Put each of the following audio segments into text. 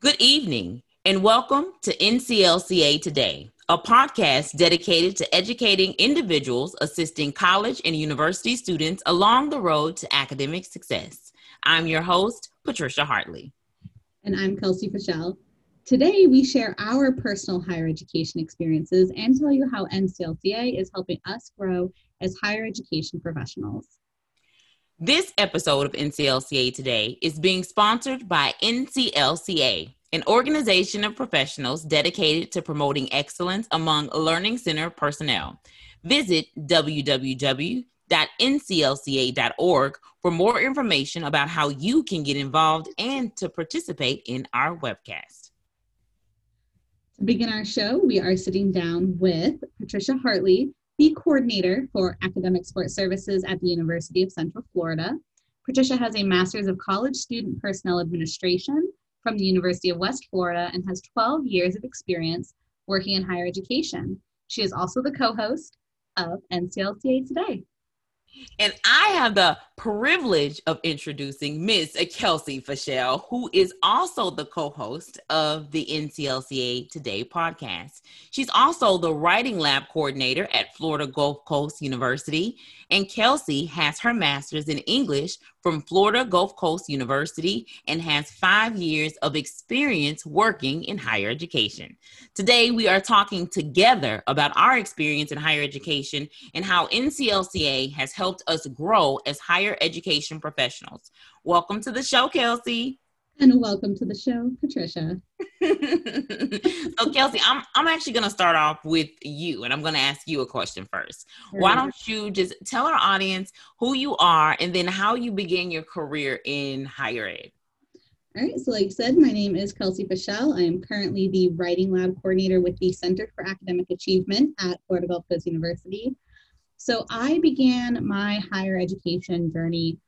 Good evening, and welcome to NCLCA Today, a podcast dedicated to educating individuals assisting college and university students along the road to academic success. I'm your host, Patricia Hartley. And I'm Kelsey Fischel. Today, we share our personal higher education experiences and tell you how NCLCA is helping us grow as higher education professionals. This episode of NCLCA Today is being sponsored by NCLCA, an organization of professionals dedicated to promoting excellence among Learning Center personnel. Visit www.nclca.org for more information about how you can get involved and to participate in our webcast. To begin our show, we are sitting down with Patricia Hartley, the coordinator for academic sports services at the University of Central Florida. Patricia has a master's of college student personnel administration from the University of West Florida and has 12 years of experience working in higher education. She is also the co host of NCLCA Today. And I have the privilege of introducing Miss Kelsey Fischel, who is also the co host of the NCLCA Today podcast. She's also the writing lab coordinator at Florida Gulf Coast University. And Kelsey has her master's in English from Florida Gulf Coast University and has five years of experience working in higher education. Today, we are talking together about our experience in higher education and how NCLCA has helped us grow as higher education professionals. Welcome to the show, Kelsey. And welcome to the show, Patricia. so, Kelsey, I'm, I'm actually going to start off with you, and I'm going to ask you a question first. Why don't you just tell our audience who you are and then how you began your career in higher ed? All right, so like I said, my name is Kelsey Fischel. I am currently the Writing Lab Coordinator with the Center for Academic Achievement at Florida Gulf Coast University. So I began my higher education journey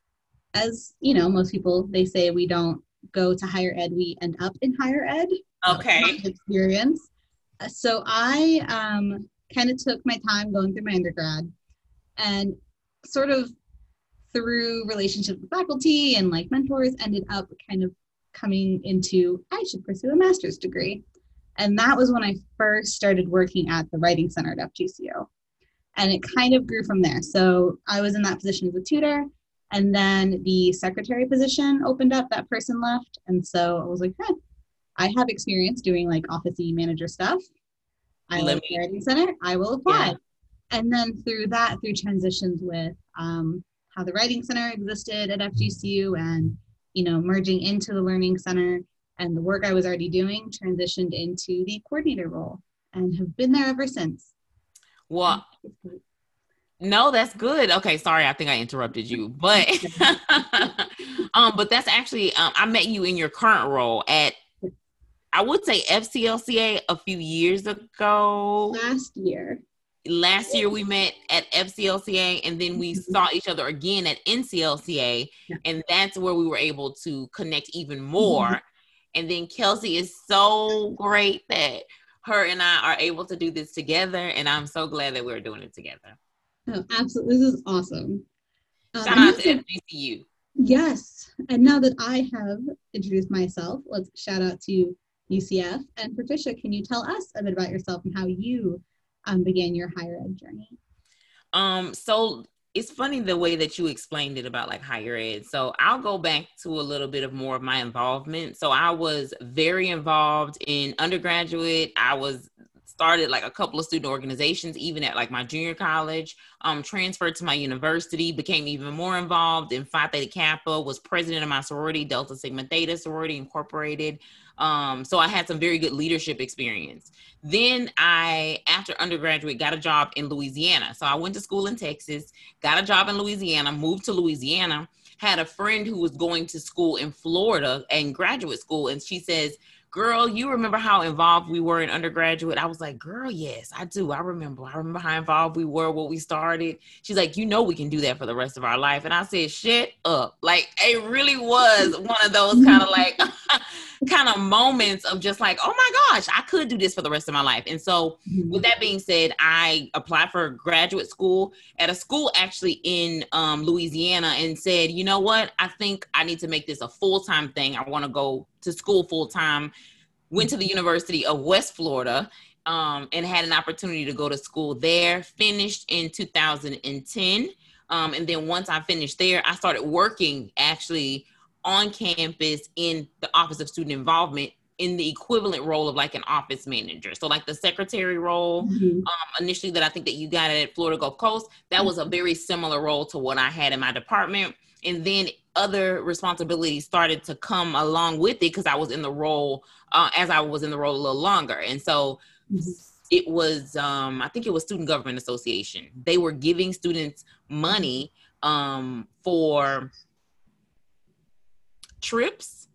as, you know, most people, they say we don't go to higher ed, we end up in higher ed. Okay. Experience. So I um, kind of took my time going through my undergrad and sort of through relationships with faculty and like mentors ended up kind of coming into I should pursue a master's degree. And that was when I first started working at the Writing Center at FGCU. And it kind of grew from there. So I was in that position as a tutor and then the secretary position opened up, that person left. And so I was like, I have experience doing like office manager stuff. I like the writing center, I will apply. Yeah. And then through that, through transitions with um, how the writing center existed at FGCU and, you know, merging into the learning center and the work I was already doing transitioned into the coordinator role and have been there ever since. Well, no, that's good. Okay, sorry, I think I interrupted you, but um, but that's actually um, I met you in your current role at I would say FCLCA a few years ago. Last year. Last year we met at FCLCA and then we mm-hmm. saw each other again at NCLCA yeah. and that's where we were able to connect even more. Mm-hmm. And then Kelsey is so great that her and I are able to do this together and I'm so glad that we're doing it together. Oh, absolutely. This is awesome. Um, Shout out to FGCU. Yes. And now that I have introduced myself, let's shout out to UCF. And Patricia, can you tell us a bit about yourself and how you um, began your higher ed journey? Um, so it's funny the way that you explained it about like higher ed. So I'll go back to a little bit of more of my involvement. So I was very involved in undergraduate. I was started like a couple of student organizations even at like my junior college um, transferred to my university became even more involved in phi theta kappa was president of my sorority delta sigma theta sorority incorporated. Um, so i had some very good leadership experience. Then i after undergraduate got a job in louisiana. So i went to school in texas got a job in louisiana moved to louisiana had a friend who was going to school in florida and graduate school and she says girl, you remember how involved we were in undergraduate? I was like, girl, yes, I do. I remember. I remember how involved we were when we started. She's like, you know, we can do that for the rest of our life. And I said, shut up. Like, it really was one of those kind of like kind of moments of just like, oh my gosh, I could do this for the rest of my life. And so, mm-hmm. with that being said, I applied for graduate school at a school actually in um, Louisiana and said, you know what, I think I need to make this a full time thing. I want to go to school full time. Went to the University of West Florida um, and had an opportunity to go to school there. Finished in 2010. Um, and then once I finished there, I started working actually on campus in the Office of Student Involvement in the equivalent role of like an office manager. So like the secretary role mm-hmm. um, initially that I think that you got at Florida Gulf Coast, that was a mm-hmm. very similar role to what I had in my department. And then other responsibilities started to come along with it because I was in the role uh, as I was in the role a little longer. And so mm-hmm. it was, um, I think it was Student Government Association. They were giving students money um, for trips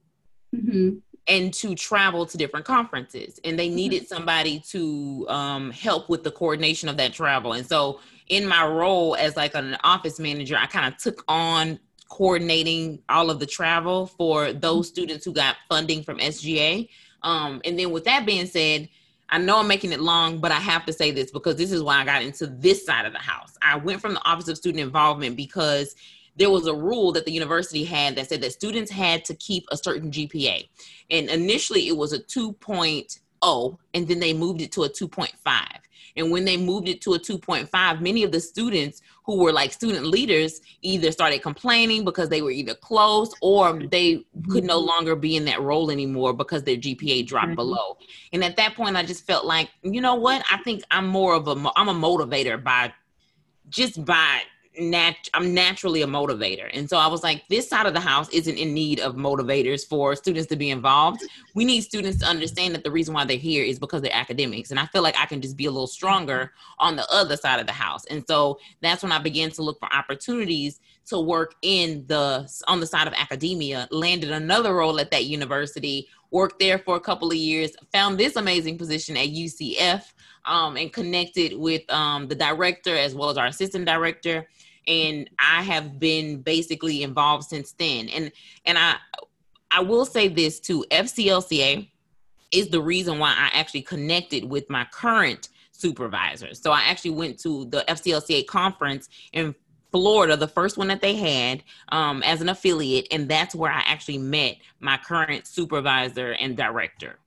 mm-hmm. and to travel to different conferences. And they needed mm-hmm. somebody to um, help with the coordination of that travel. And so, in my role as like an office manager, I kind of took on coordinating all of the travel for those mm-hmm. students who got funding from SGA. Um, and then, with that being said, I know I'm making it long, but I have to say this because this is why I got into this side of the house. I went from the Office of Student Involvement because there was a rule that the university had that said that students had to keep a certain GPA. And initially it was a 2.0, and then they moved it to a 2.5. And when they moved it to a 2.5, many of the students who were like student leaders either started complaining because they were either close or they could no mm-hmm. longer be in that role anymore because their GPA dropped mm-hmm. below. And at that point, I just felt like, you know what? I think I'm more of a, I'm a motivator by just by nat- I'm naturally a motivator. And so I was like, this side of the house isn't in need of motivators for students to be involved. We need students to understand that the reason why they're here is because they're academics. And I feel like I can just be a little stronger on the other side of the house. And so that's when I began to look for opportunities to work in the on the side of academia, landed another role at that university, worked there for a couple of years, found this amazing position at UCF. Um, and connected with um, the director as well as our assistant director and I have been basically involved since then. And and I I will say this too, FCLCA is the reason why I actually connected with my current supervisor. So I actually went to the FCLCA conference in Florida, the first one that they had um, as an affiliate, and that's where I actually met my current supervisor and director.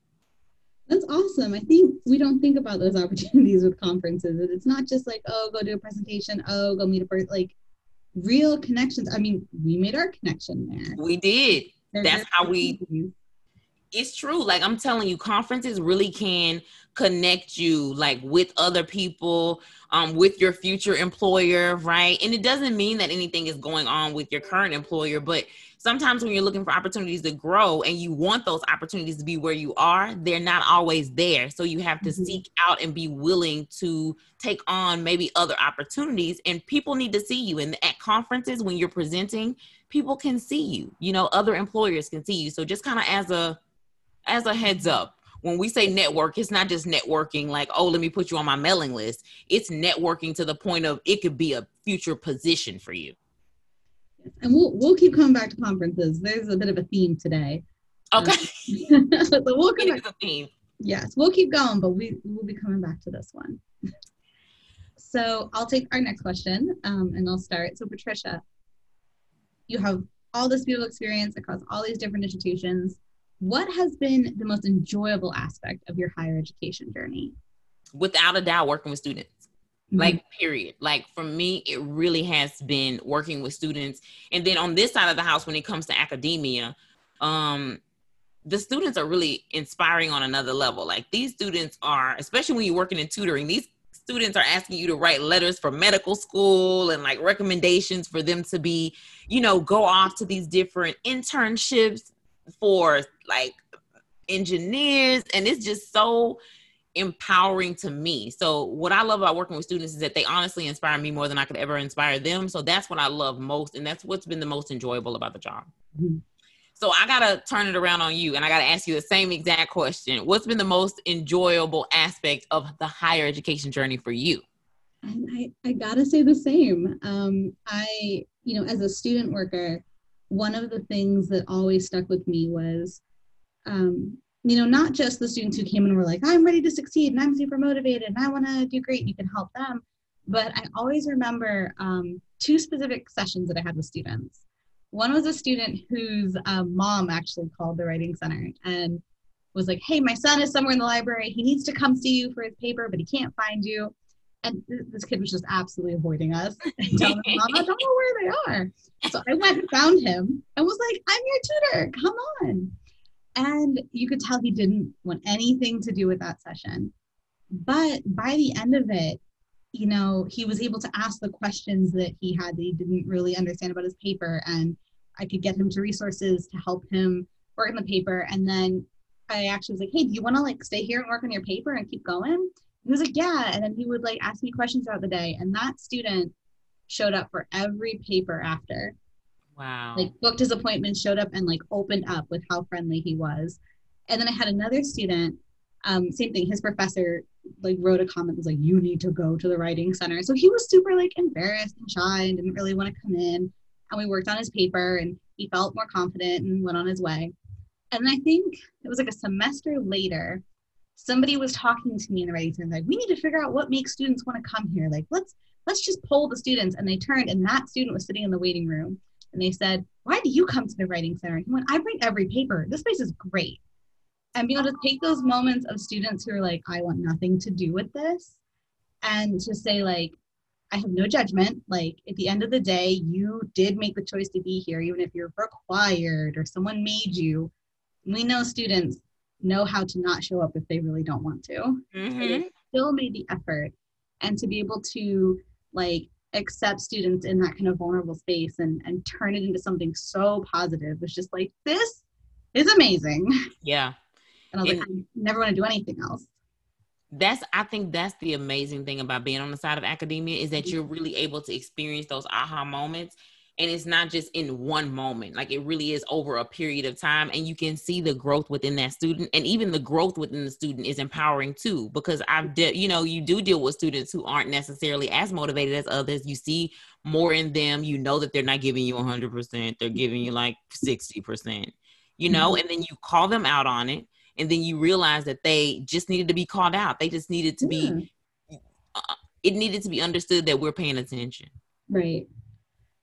That's awesome. I think we don't think about those opportunities with conferences. It's not just like, oh, go do a presentation, oh, go meet a person. Like real connections. I mean, we made our connection there. We did. They're That's how we. It's true. Like I'm telling you, conferences really can connect you like with other people um, with your future employer right and it doesn't mean that anything is going on with your current employer but sometimes when you're looking for opportunities to grow and you want those opportunities to be where you are, they're not always there. So you have to mm-hmm. seek out and be willing to take on maybe other opportunities. And people need to see you. And at conferences, when you're presenting, people can see you. You know, other employers can see you. So just kind of as a as a heads up, when we say network, it's not just networking like, oh, let me put you on my mailing list. It's networking to the point of it could be a future position for you and we'll we'll keep coming back to conferences. There's a bit of a theme today. Okay. Um, so we'll come back. theme. Yes, we'll keep going, but we we'll be coming back to this one. so I'll take our next question, um, and I'll start. So Patricia, you have all this beautiful experience across all these different institutions. What has been the most enjoyable aspect of your higher education journey? Without a doubt, working with students. Mm-hmm. Like, period. Like, for me, it really has been working with students. And then on this side of the house, when it comes to academia, um, the students are really inspiring on another level. Like, these students are, especially when you're working in tutoring, these students are asking you to write letters for medical school and like recommendations for them to be, you know, go off to these different internships for like engineers. And it's just so empowering to me. So what I love about working with students is that they honestly inspire me more than I could ever inspire them. So that's what I love most and that's what's been the most enjoyable about the job. Mm-hmm. So I got to turn it around on you and I got to ask you the same exact question. What's been the most enjoyable aspect of the higher education journey for you? And I, I got to say the same. Um, I, you know, as a student worker, one of the things that always stuck with me was um, you know, not just the students who came and were like, I'm ready to succeed and I'm super motivated and I want to do great. You can help them. But I always remember um, two specific sessions that I had with students. One was a student whose uh, mom actually called the Writing Center and was like, Hey, my son is somewhere in the library. He needs to come see you for his paper, but he can't find you. And this kid was just absolutely avoiding us telling mom, I don't know where they are. So I went and found him and was like, I'm your tutor. Come on. And you could tell he didn't want anything to do with that session. But by the end of it, you know, he was able to ask the questions that he had that he didn't really understand about his paper. And I could get him to resources to help him work on the paper. And then I actually was like, hey, do you want to like stay here and work on your paper and keep going? He was like, yeah. And then he would like ask me questions throughout the day. And that student showed up for every paper after. Wow. Like booked his appointment, showed up and like opened up with how friendly he was. And then I had another student, um, same thing, his professor like wrote a comment was like, you need to go to the writing center. So he was super like embarrassed and shy and didn't really want to come in. And we worked on his paper and he felt more confident and went on his way. And I think it was like a semester later, somebody was talking to me in the writing center like we need to figure out what makes students want to come here. Like let's let's just poll the students. And they turned and that student was sitting in the waiting room and they said why do you come to the writing center? And he went i bring every paper. This place is great. And be able to take those moments of students who are like i want nothing to do with this and to say like i have no judgment. Like at the end of the day you did make the choice to be here even if you're required or someone made you. We know students know how to not show up if they really don't want to. Mm-hmm. still made the effort. And to be able to like accept students in that kind of vulnerable space and, and turn it into something so positive was just like, this is amazing. Yeah. And I was it, like, I never want to do anything else. That's I think that's the amazing thing about being on the side of academia is that you're really able to experience those aha moments and it's not just in one moment like it really is over a period of time and you can see the growth within that student and even the growth within the student is empowering too because i've de- you know you do deal with students who aren't necessarily as motivated as others you see more in them you know that they're not giving you 100% they're giving you like 60% you know mm-hmm. and then you call them out on it and then you realize that they just needed to be called out they just needed to be uh, it needed to be understood that we're paying attention. Right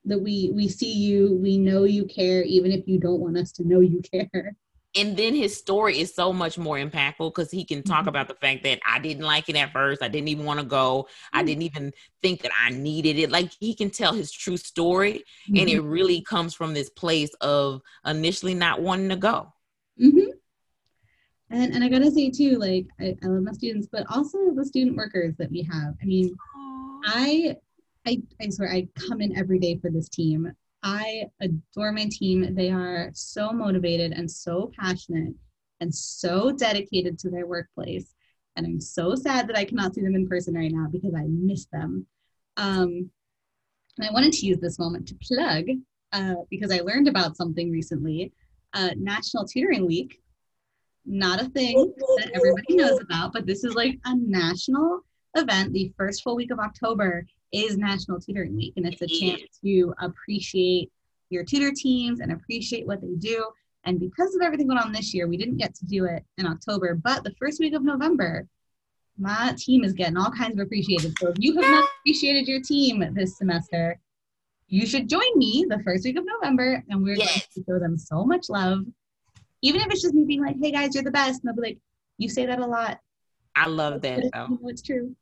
that we we see you we know you care even if you don't want us to know you care and then his story is so much more impactful because he can talk mm-hmm. about the fact that I didn't like it at first. I didn't even want to go. Mm-hmm. I didn't even think that I needed it. Like he can tell his true story, mm-hmm. and it mm-hmm. really comes from this place of initially not wanting to go. Mm-hmm. And and I gotta say too, like I, I love my students, but also the student workers that we have. I mean. I I, I swear I come in every day for this team. I adore my team. They are so motivated and so passionate and so dedicated to their workplace. And I'm so sad that I cannot see them in person right now because I miss them. Um, and I wanted to use this moment to plug uh, because I learned about something recently uh, National Tutoring Week. Not a thing that everybody knows about, but this is like a national event the first full week of October is National Tutoring Week, and it's a mm-hmm. chance to appreciate your tutor teams and appreciate what they do. And because of everything going on this year, we didn't get to do it in October, but the first week of November, my team is getting all kinds of appreciated. So if you have not appreciated your team this semester, you should join me the first week of November, and we're yes. going to show them so much love. Even if it's just me being like, "Hey guys, you're the best," and they'll be like, "You say that a lot." I love that. Though. It's true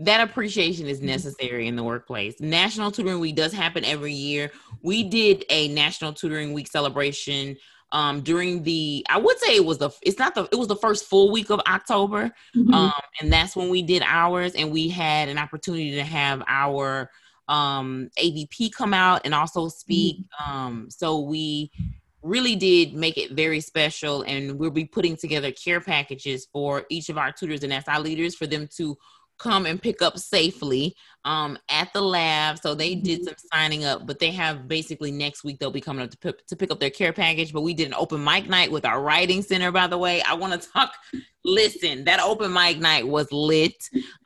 that appreciation is mm-hmm. necessary in the workplace. National Tutoring Week does happen every year. We did a National Tutoring Week celebration um during the I would say it was the it's not the it was the first full week of October. Mm-hmm. Um and that's when we did ours and we had an opportunity to have our um AVP come out and also speak. Mm-hmm. Um so we really did make it very special and we'll be putting together care packages for each of our tutors and SI leaders for them to come and pick up safely um, at the lab. So they did mm-hmm. some signing up, but they have basically next week they'll be coming up to, p- to pick up their care package. But we did an open mic night with our writing center, by the way. I want to talk. Listen, that open mic night was lit.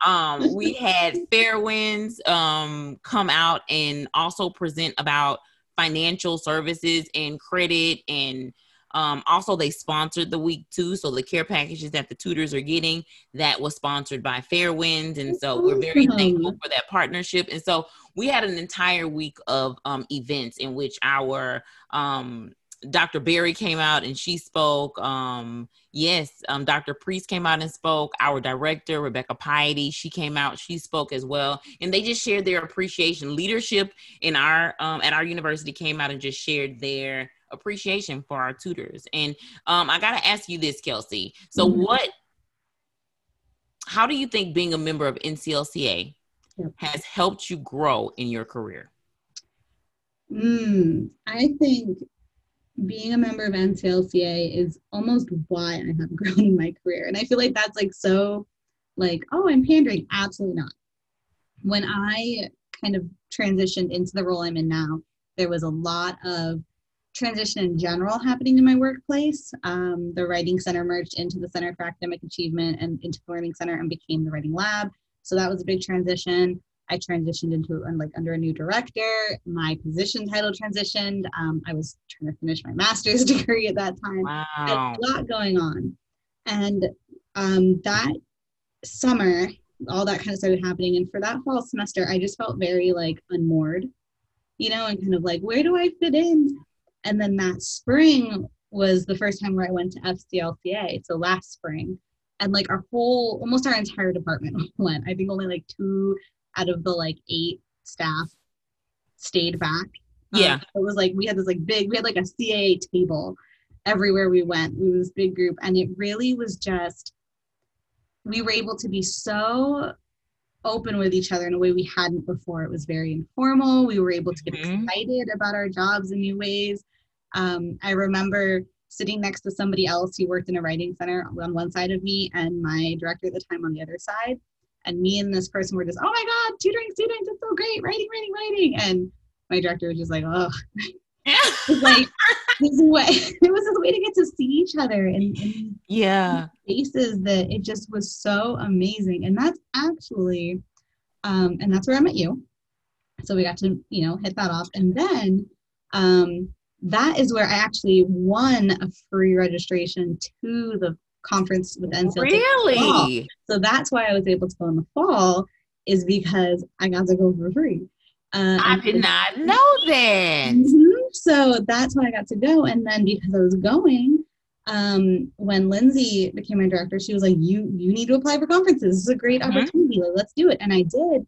Um, we had Fairwinds um, come out and also present about financial services and credit and Um, also, they sponsored the week too. So the care packages that the tutors are getting that was sponsored by Fairwind, and so we're very thankful for that partnership. And so we had an entire week of um, events in which our um, Dr. Berry came out and she spoke. Um, yes, um, Dr. Priest came out and spoke. Our director, Rebecca Piety, she came out, she spoke as well. And they just shared their appreciation. Leadership in our um, at our university came out and just shared their appreciation for our tutors. And um, I gotta ask you this, Kelsey. So mm-hmm. what how do you think being a member of NCLCA has helped you grow in your career? Mm, I think being a member of NCLCA is almost why I have grown in my career. And I feel like that's like so like, oh, I'm pandering. Absolutely not. When I kind of transitioned into the role I'm in now, there was a lot of transition in general happening in my workplace. Um, the Writing Center merged into the Center for Academic Achievement and into the Learning Center and became the Writing Lab. So that was a big transition. I transitioned into like under a new director. My position title transitioned. Um, I was trying to finish my master's degree at that time. Wow. a lot going on, and um, that summer, all that kind of started happening. And for that fall semester, I just felt very like unmoored, you know, and kind of like where do I fit in? And then that spring was the first time where I went to FCLCA. So last spring, and like our whole almost our entire department went i think only like two out of the like eight staff stayed back. Yeah. Um, it was like we had this like big, we had like a CAA table everywhere we went. We was this big group, and it really was just we were able to be so open with each other in a way we hadn't before. It was very informal. We were able to get mm-hmm. excited about our jobs in new ways. Um, I remember sitting next to somebody else who worked in a writing center on one side of me and my director at the time on the other side and me and this person were just, oh my God, tutoring students, it's so great, writing, writing, writing. And my director was just like, oh, it's like this way. It was this way to get to see each other and, and yeah, faces that it just was so amazing. And that's actually, um, and that's where I met you. So we got to, you know, hit that off. And then um, that is where I actually won a free registration to the conference with NCLT. Really? So that's why I was able to go in the fall, is because I got to go for free. Uh, I did not know that. So that's why I got to go. And then because I was going, um, when Lindsay became my director, she was like, "You you need to apply for conferences. This is a great mm-hmm. opportunity. Like, let's do it." And I did.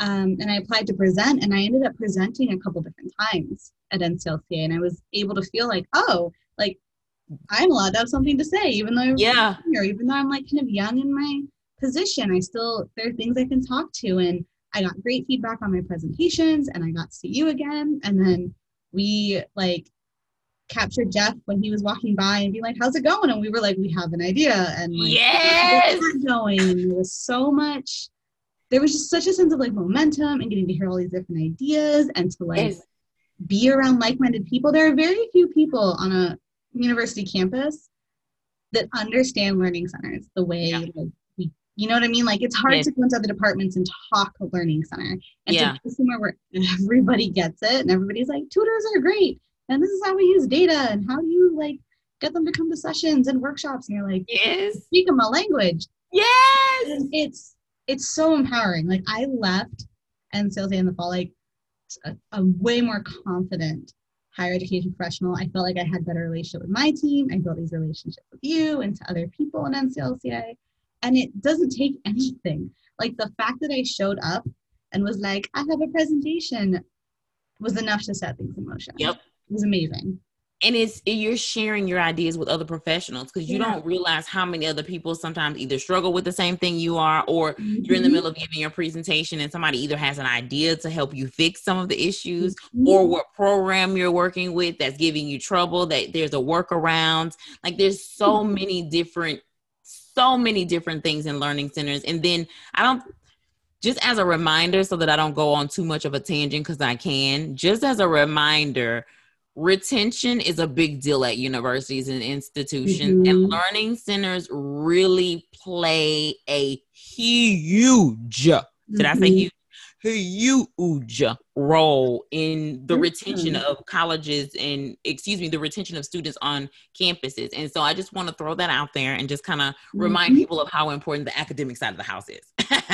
Um, and I applied to present, and I ended up presenting a couple different times at NCLCA, and I was able to feel like, oh, like I'm allowed to have something to say, even though I'm yeah, here, even though I'm like kind of young in my position. I still there are things I can talk to, and I got great feedback on my presentations, and I got to see you again, and then we like captured Jeff when he was walking by and be like, "How's it going?" And we were like, "We have an idea," and like, yes, going. And there was so much. There was just such a sense of like momentum and getting to hear all these different ideas and to like yes. be around like-minded people. There are very few people on a university campus that understand learning centers the way yeah. like you know what I mean? Like it's hard to go into other departments and talk a learning center. And yeah. to somewhere where everybody gets it and everybody's like, tutors are great. And this is how we use data and how do you like get them to come to sessions and workshops and you're like, yes, speak them a language. Yes. And it's it's so empowering. Like I left and sales in the fall like a, a way more confident higher education professional, I felt like I had better relationship with my team. I built these relationships with you and to other people in NCLCA. And it doesn't take anything. Like the fact that I showed up and was like, I have a presentation was enough to set things in motion. Yep. It was amazing and it's you're sharing your ideas with other professionals because you yeah. don't realize how many other people sometimes either struggle with the same thing you are or mm-hmm. you're in the mm-hmm. middle of giving your presentation and somebody either has an idea to help you fix some of the issues mm-hmm. or what program you're working with that's giving you trouble that there's a workaround like there's so mm-hmm. many different so many different things in learning centers and then i don't just as a reminder so that i don't go on too much of a tangent because i can just as a reminder retention is a big deal at universities and institutions mm-hmm. and learning centers really play a huge did mm-hmm. i say mm-hmm. huge huge role in the retention of colleges and excuse me the retention of students on campuses. And so i just want to throw that out there and just kind of mm-hmm. remind people of how important the academic side of the house is.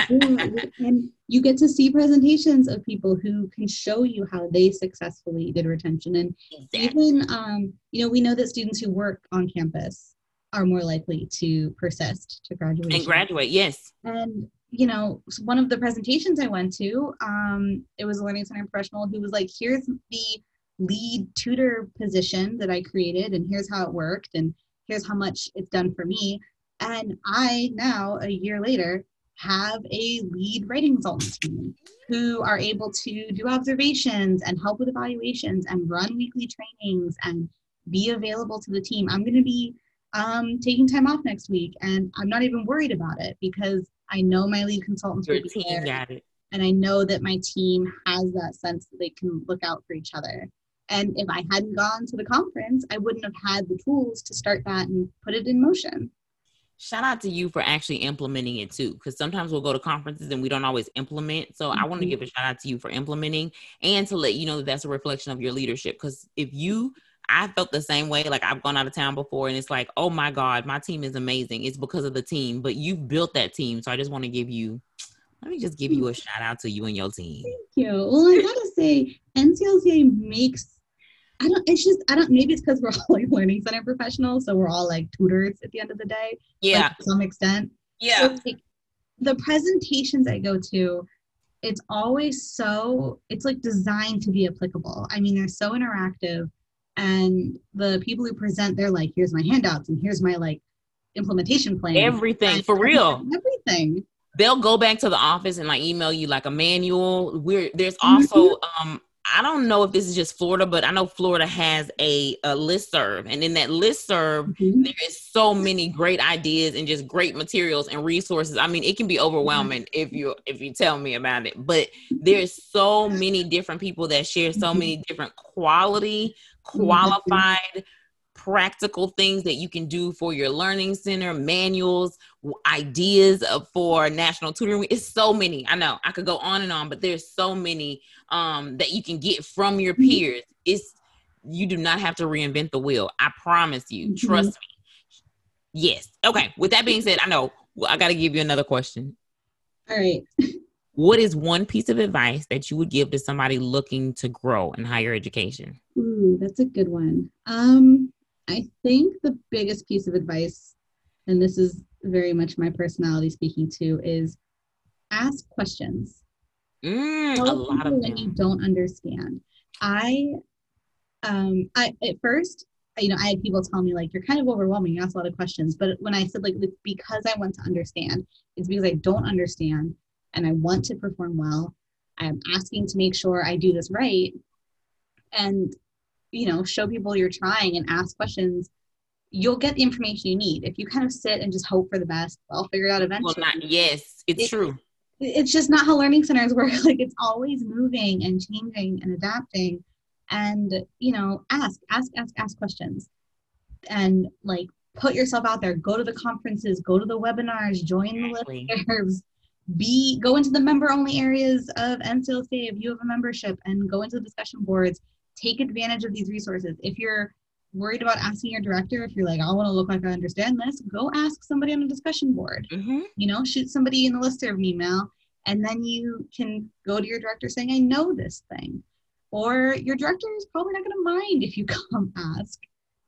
And you get to see presentations of people who can show you how they successfully did retention. And exactly. even um, you know we know that students who work on campus are more likely to persist to graduate and graduate yes. And you know, one of the presentations I went to, um, it was a learning center professional who was like, here's the lead tutor position that I created, and here's how it worked, and here's how much it's done for me. And I now, a year later, have a lead writing consultant team who are able to do observations and help with evaluations and run weekly trainings and be available to the team. I'm going to be um, taking time off next week, and I'm not even worried about it because I know my lead consultants Your team there, got it. And I know that my team has that sense that they can look out for each other. And if I hadn't gone to the conference, I wouldn't have had the tools to start that and put it in motion. Shout out to you for actually implementing it too, because sometimes we'll go to conferences and we don't always implement. So mm-hmm. I want to give a shout out to you for implementing and to let you know that that's a reflection of your leadership. Because if you I felt the same way. Like I've gone out of town before and it's like, oh my God, my team is amazing. It's because of the team, but you've built that team. So I just want to give you, let me just give you a mm-hmm. shout out to you and your team. Thank you. Well, I gotta say, NCLCA makes, I don't, it's just, I don't, maybe it's because we're all like learning center professionals. So we're all like tutors at the end of the day. Yeah. Like, to some extent. Yeah. So, like, the presentations I go to, it's always so, it's like designed to be applicable. I mean, they're so interactive and the people who present they're like here's my handouts and here's my like implementation plan everything for real everything they'll go back to the office and like email you like a manual we're there's also mm-hmm. um I don't know if this is just Florida, but I know Florida has a, a list serve. And in that list serve, mm-hmm. there is so many great ideas and just great materials and resources. I mean, it can be overwhelming mm-hmm. if you if you tell me about it. But there's so many different people that share so mm-hmm. many different quality qualified practical things that you can do for your learning center manuals ideas for national tutoring. It's so many. I know i could go on and on but there's so many um, that you can get from your mm-hmm. peers. It's you do not have to reinvent the wheel. I promise you. Mm-hmm. trust me. Yes. Okay. With that being said i know i got to give you another question. All right what is one piece of advice that you would give to somebody looking to grow in higher education? Ooh, that's a good one. Um, I think the biggest piece of advice, and this is very much my personality speaking to, is ask questions. Mm, a lot of that you don't understand. I, um, I at first, you know, I had people tell me like, "You're kind of overwhelming. You ask a lot of questions." But when I said like, it's because I want to understand, it's because I don't understand and I want to perform well. I'm asking to make sure I do this right. And you know show people you're trying and ask questions. You'll get the information you need. If you kind of sit and just hope for the best i'll figure it out eventually well, not, yes it's it, true. It's just not how learning centers work. Like it's always moving and changing and adapting. And you know ask ask ask ask questions. And like put yourself out there. Go to the conferences. Go to the webinars. Join exactly. the listservs be go into the member only areas of NCLCA if you have a membership and go into the discussion boards. Take advantage of these resources. If you're worried about asking your director, if you're like, I want to look like I understand this, go ask somebody on a discussion board. Mm-hmm. You know, shoot somebody in the listserv email, and then you can go to your director saying, I know this thing. Or your director is probably not going to mind if you come ask.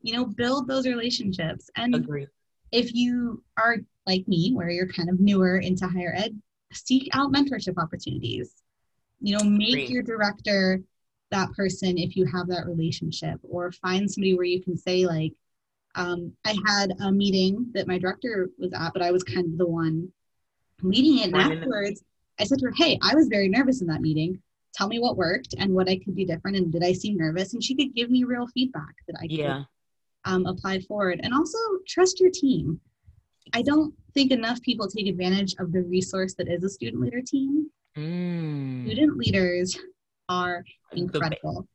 You know, build those relationships. And Agree. if you are like me, where you're kind of newer into higher ed, seek out mentorship opportunities. You know, make Great. your director that person if you have that relationship, or find somebody where you can say, like, um, I had a meeting that my director was at, but I was kind of the one leading it. And afterwards, I said to her, Hey, I was very nervous in that meeting. Tell me what worked and what I could do different. And did I seem nervous? And she could give me real feedback that I could yeah. um, apply forward. And also trust your team. I don't think enough people take advantage of the resource that is a student leader team. Mm. Student leaders are incredible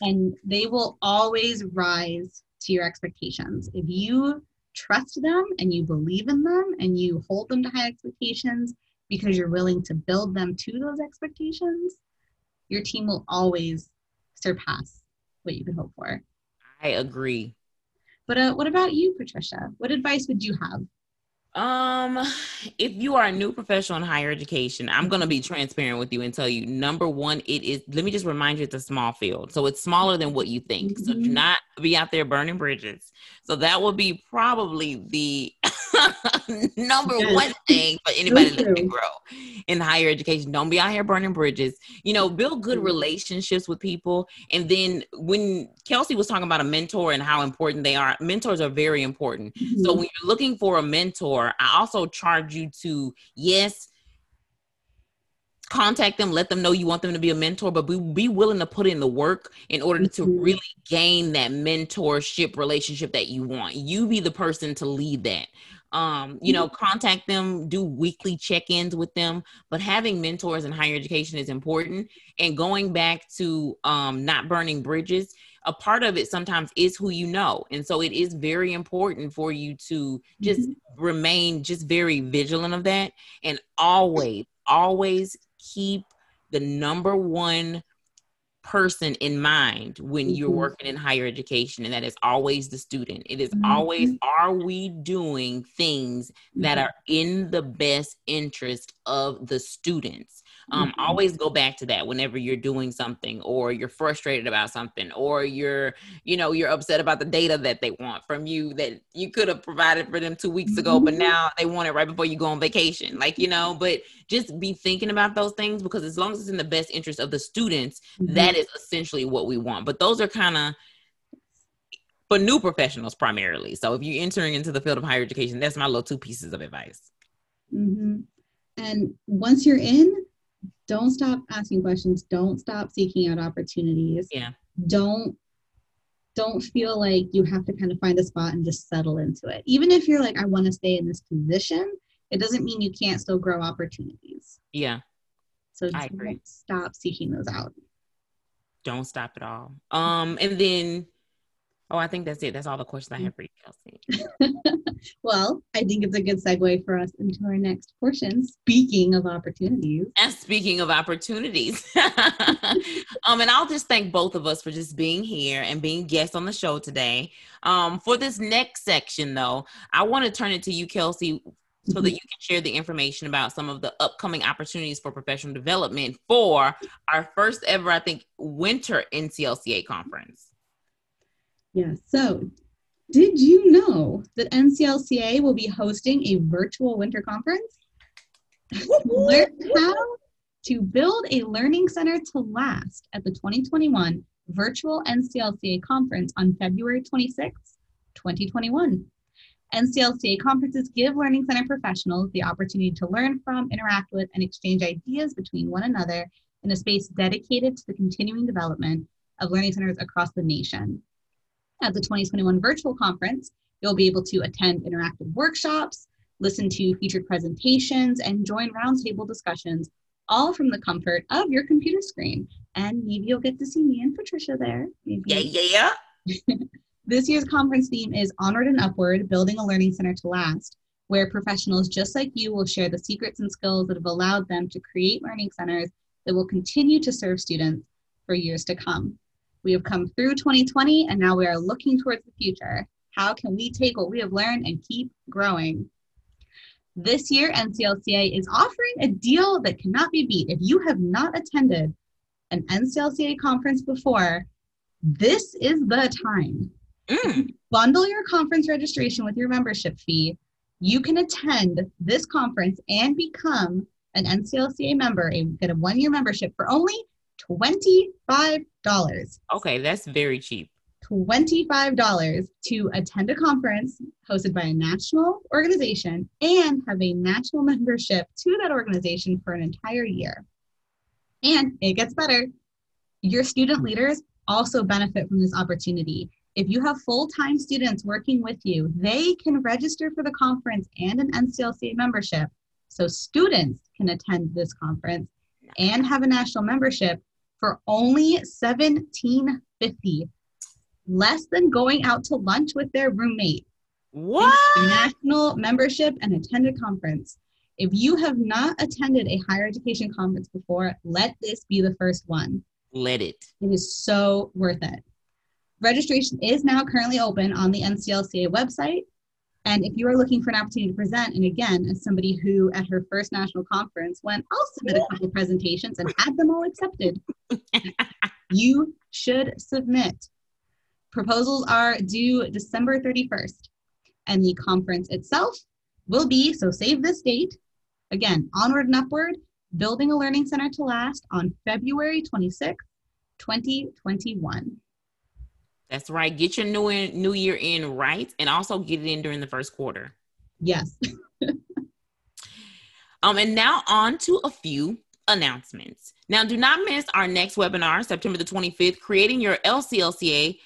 and they will always rise to your expectations. If you trust them and you believe in them and you hold them to high expectations, because you're willing to build them to those expectations, your team will always surpass what you could hope for. I agree. But uh, what about you, Patricia? What advice would you have? Um, if you are a new professional in higher education, I'm going to be transparent with you and tell you number one, it is, let me just remind you, it's a small field. So it's smaller than what you think. Mm-hmm. So do mm-hmm. not be out there burning bridges. So that will be probably the number one thing for anybody looking to grow in higher education. Don't be out here burning bridges. You know, build good mm-hmm. relationships with people. And then when Kelsey was talking about a mentor and how important they are, mentors are very important. Mm-hmm. So when you're looking for a mentor, I also charge you to, yes, contact them let them know you want them to be a mentor but be, be willing to put in the work in order mm-hmm. to really gain that mentorship relationship that you want you be the person to lead that um you know contact them do weekly check-ins with them. But having mentors in higher education is important. And going back to um not burning bridges a part of it sometimes is who you know. And so it is very important for you to just mm-hmm. remain just very vigilant of that. And always always keep the number one person in mind when mm-hmm. you're working in higher education and that is always the student it is mm-hmm. always are we doing things that mm-hmm. are in the best interest of the students um, mm-hmm. always go back to that whenever you're doing something or you're frustrated about something or you're you know you're upset about the data that they want from you that you could have provided for them two weeks ago but mm-hmm. now they want it right before you go on vacation like you know but just be thinking about those things because as long as it's in the best interest of the students mm-hmm. that is essentially what we want but those are kind of for new professionals primarily so if you're entering into the field of higher education that's my little two pieces of advice mm-hmm. and once you're in don't stop asking questions. Don't stop seeking out opportunities. Yeah. Don't don't feel like you have to kind of find a spot and just settle into it. Even if you're like i want to stay in this position it doesn't mean you can't still grow opportunities. Yeah. So I agree. stop seeking those out. Don't stop at all. Um and then Oh, I think that's it. That's all the questions I have for you, Kelsey. well, I think it's a good segue for us into our next portion. Speaking of opportunities. And speaking of opportunities. um, and I'll just thank both of us for just being here and being guests on the show today. Um, for this next section, though, I want to turn it to you, Kelsey, so that mm-hmm. you can share the information about some of the upcoming opportunities for professional development for our first ever, I think, winter NCLCA conference. Yeah. So, did you know that NCLCA will be hosting a virtual winter conference? Learn how to build a learning center to last at the 2021 virtual NCLCA conference on February 26, 2021. NCLCA conferences give Learning Center professionals the opportunity to learn from, interact with, and exchange ideas between one another in a space dedicated to the continuing development of learning centers across the nation. At the 2021 virtual conference, you'll be able to attend interactive workshops, listen to featured presentations, and join roundtable discussions, all from the comfort of your computer screen. And maybe you'll get to see me and Patricia there. Maybe. Yeah, yeah, yeah. this year's conference theme is Onward and Upward Building a Learning Center to Last, where professionals just like you will share the secrets and skills that have allowed them to create learning centers that will continue to serve students for years to come. We have come through 2020 and now we are looking towards the future. How can we take what we have learned and keep growing? This year, NCLCA is offering a deal that cannot be beat. If you have not attended an NCLCA conference before, this is the time. Mm. Bundle your conference registration with your membership fee. You can attend this conference and become an NCLCA member and get a one year membership for only $25. Okay, that's very cheap. $25 to attend a conference hosted by a national organization and have a national membership to that organization for an entire year. And it gets better. Your student leaders also benefit from this opportunity. If you have full time students working with you, they can register for the conference and an NCLCA membership. So students can attend this conference and have a national membership for only 1750 less than going out to lunch with their roommate what national membership and attend a conference If you have not attended a higher education conference before, let this be the first one. Let it. It is so worth it. Registration is now currently open on the NCLCA website. And if you are looking for an opportunity to present, and again, as somebody who at her first national conference went, I'll submit a couple presentations and had them all accepted, you should submit. Proposals are due December 31st, and the conference itself will be, so save this date, again, onward and upward, building a learning center to last on February 26th, 2021. That's right. Get your new in, new year in right, and also get it in during the first quarter. Yes. um, and now on to a few announcements. Now, do not miss our next webinar, September the 25th, creating your LCLCA,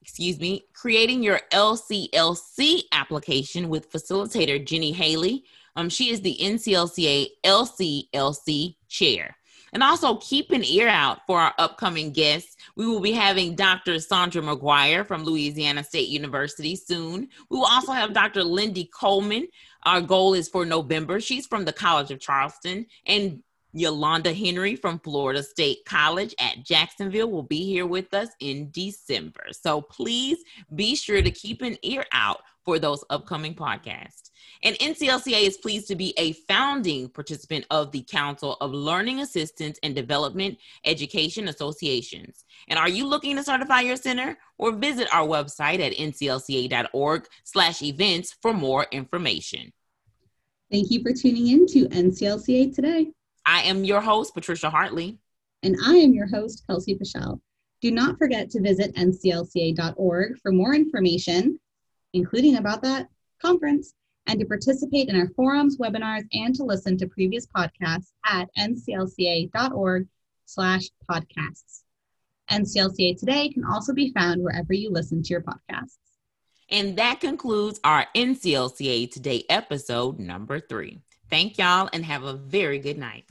excuse me, creating your LCLC application with facilitator Jenny Haley. Um, she is the NCLCA LCLC chair. And also keep an ear out for our upcoming guests. We will be having Dr. Saundra McGuire from Louisiana State University soon. We will also have Dr. Lindy Coleman. Our goal is for November. She's from the College of Charleston. And Yolanda Henry from Florida State College at Jacksonville will be here with us in December. So please be sure to keep an ear out for those upcoming podcasts. And NCLCA is pleased to be a founding participant of the Council of Learning Assistance and Development Education Associations. And are you looking to certify your center? Or visit our website at nclca.org slash events for more information. Thank you for tuning in to NCLCA Today. I am your host, Patricia Hartley. And I am your host, Kelsey Pichelle. Do not forget to visit nclca.org for more information, including about that conference and to participate in our forums, webinars, and to listen to previous podcasts at nclca.org slash podcasts. NCLCA Today can also be found wherever you listen to your podcasts. And that concludes our NCLCA Today episode number three. Thank y'all and have a very good night.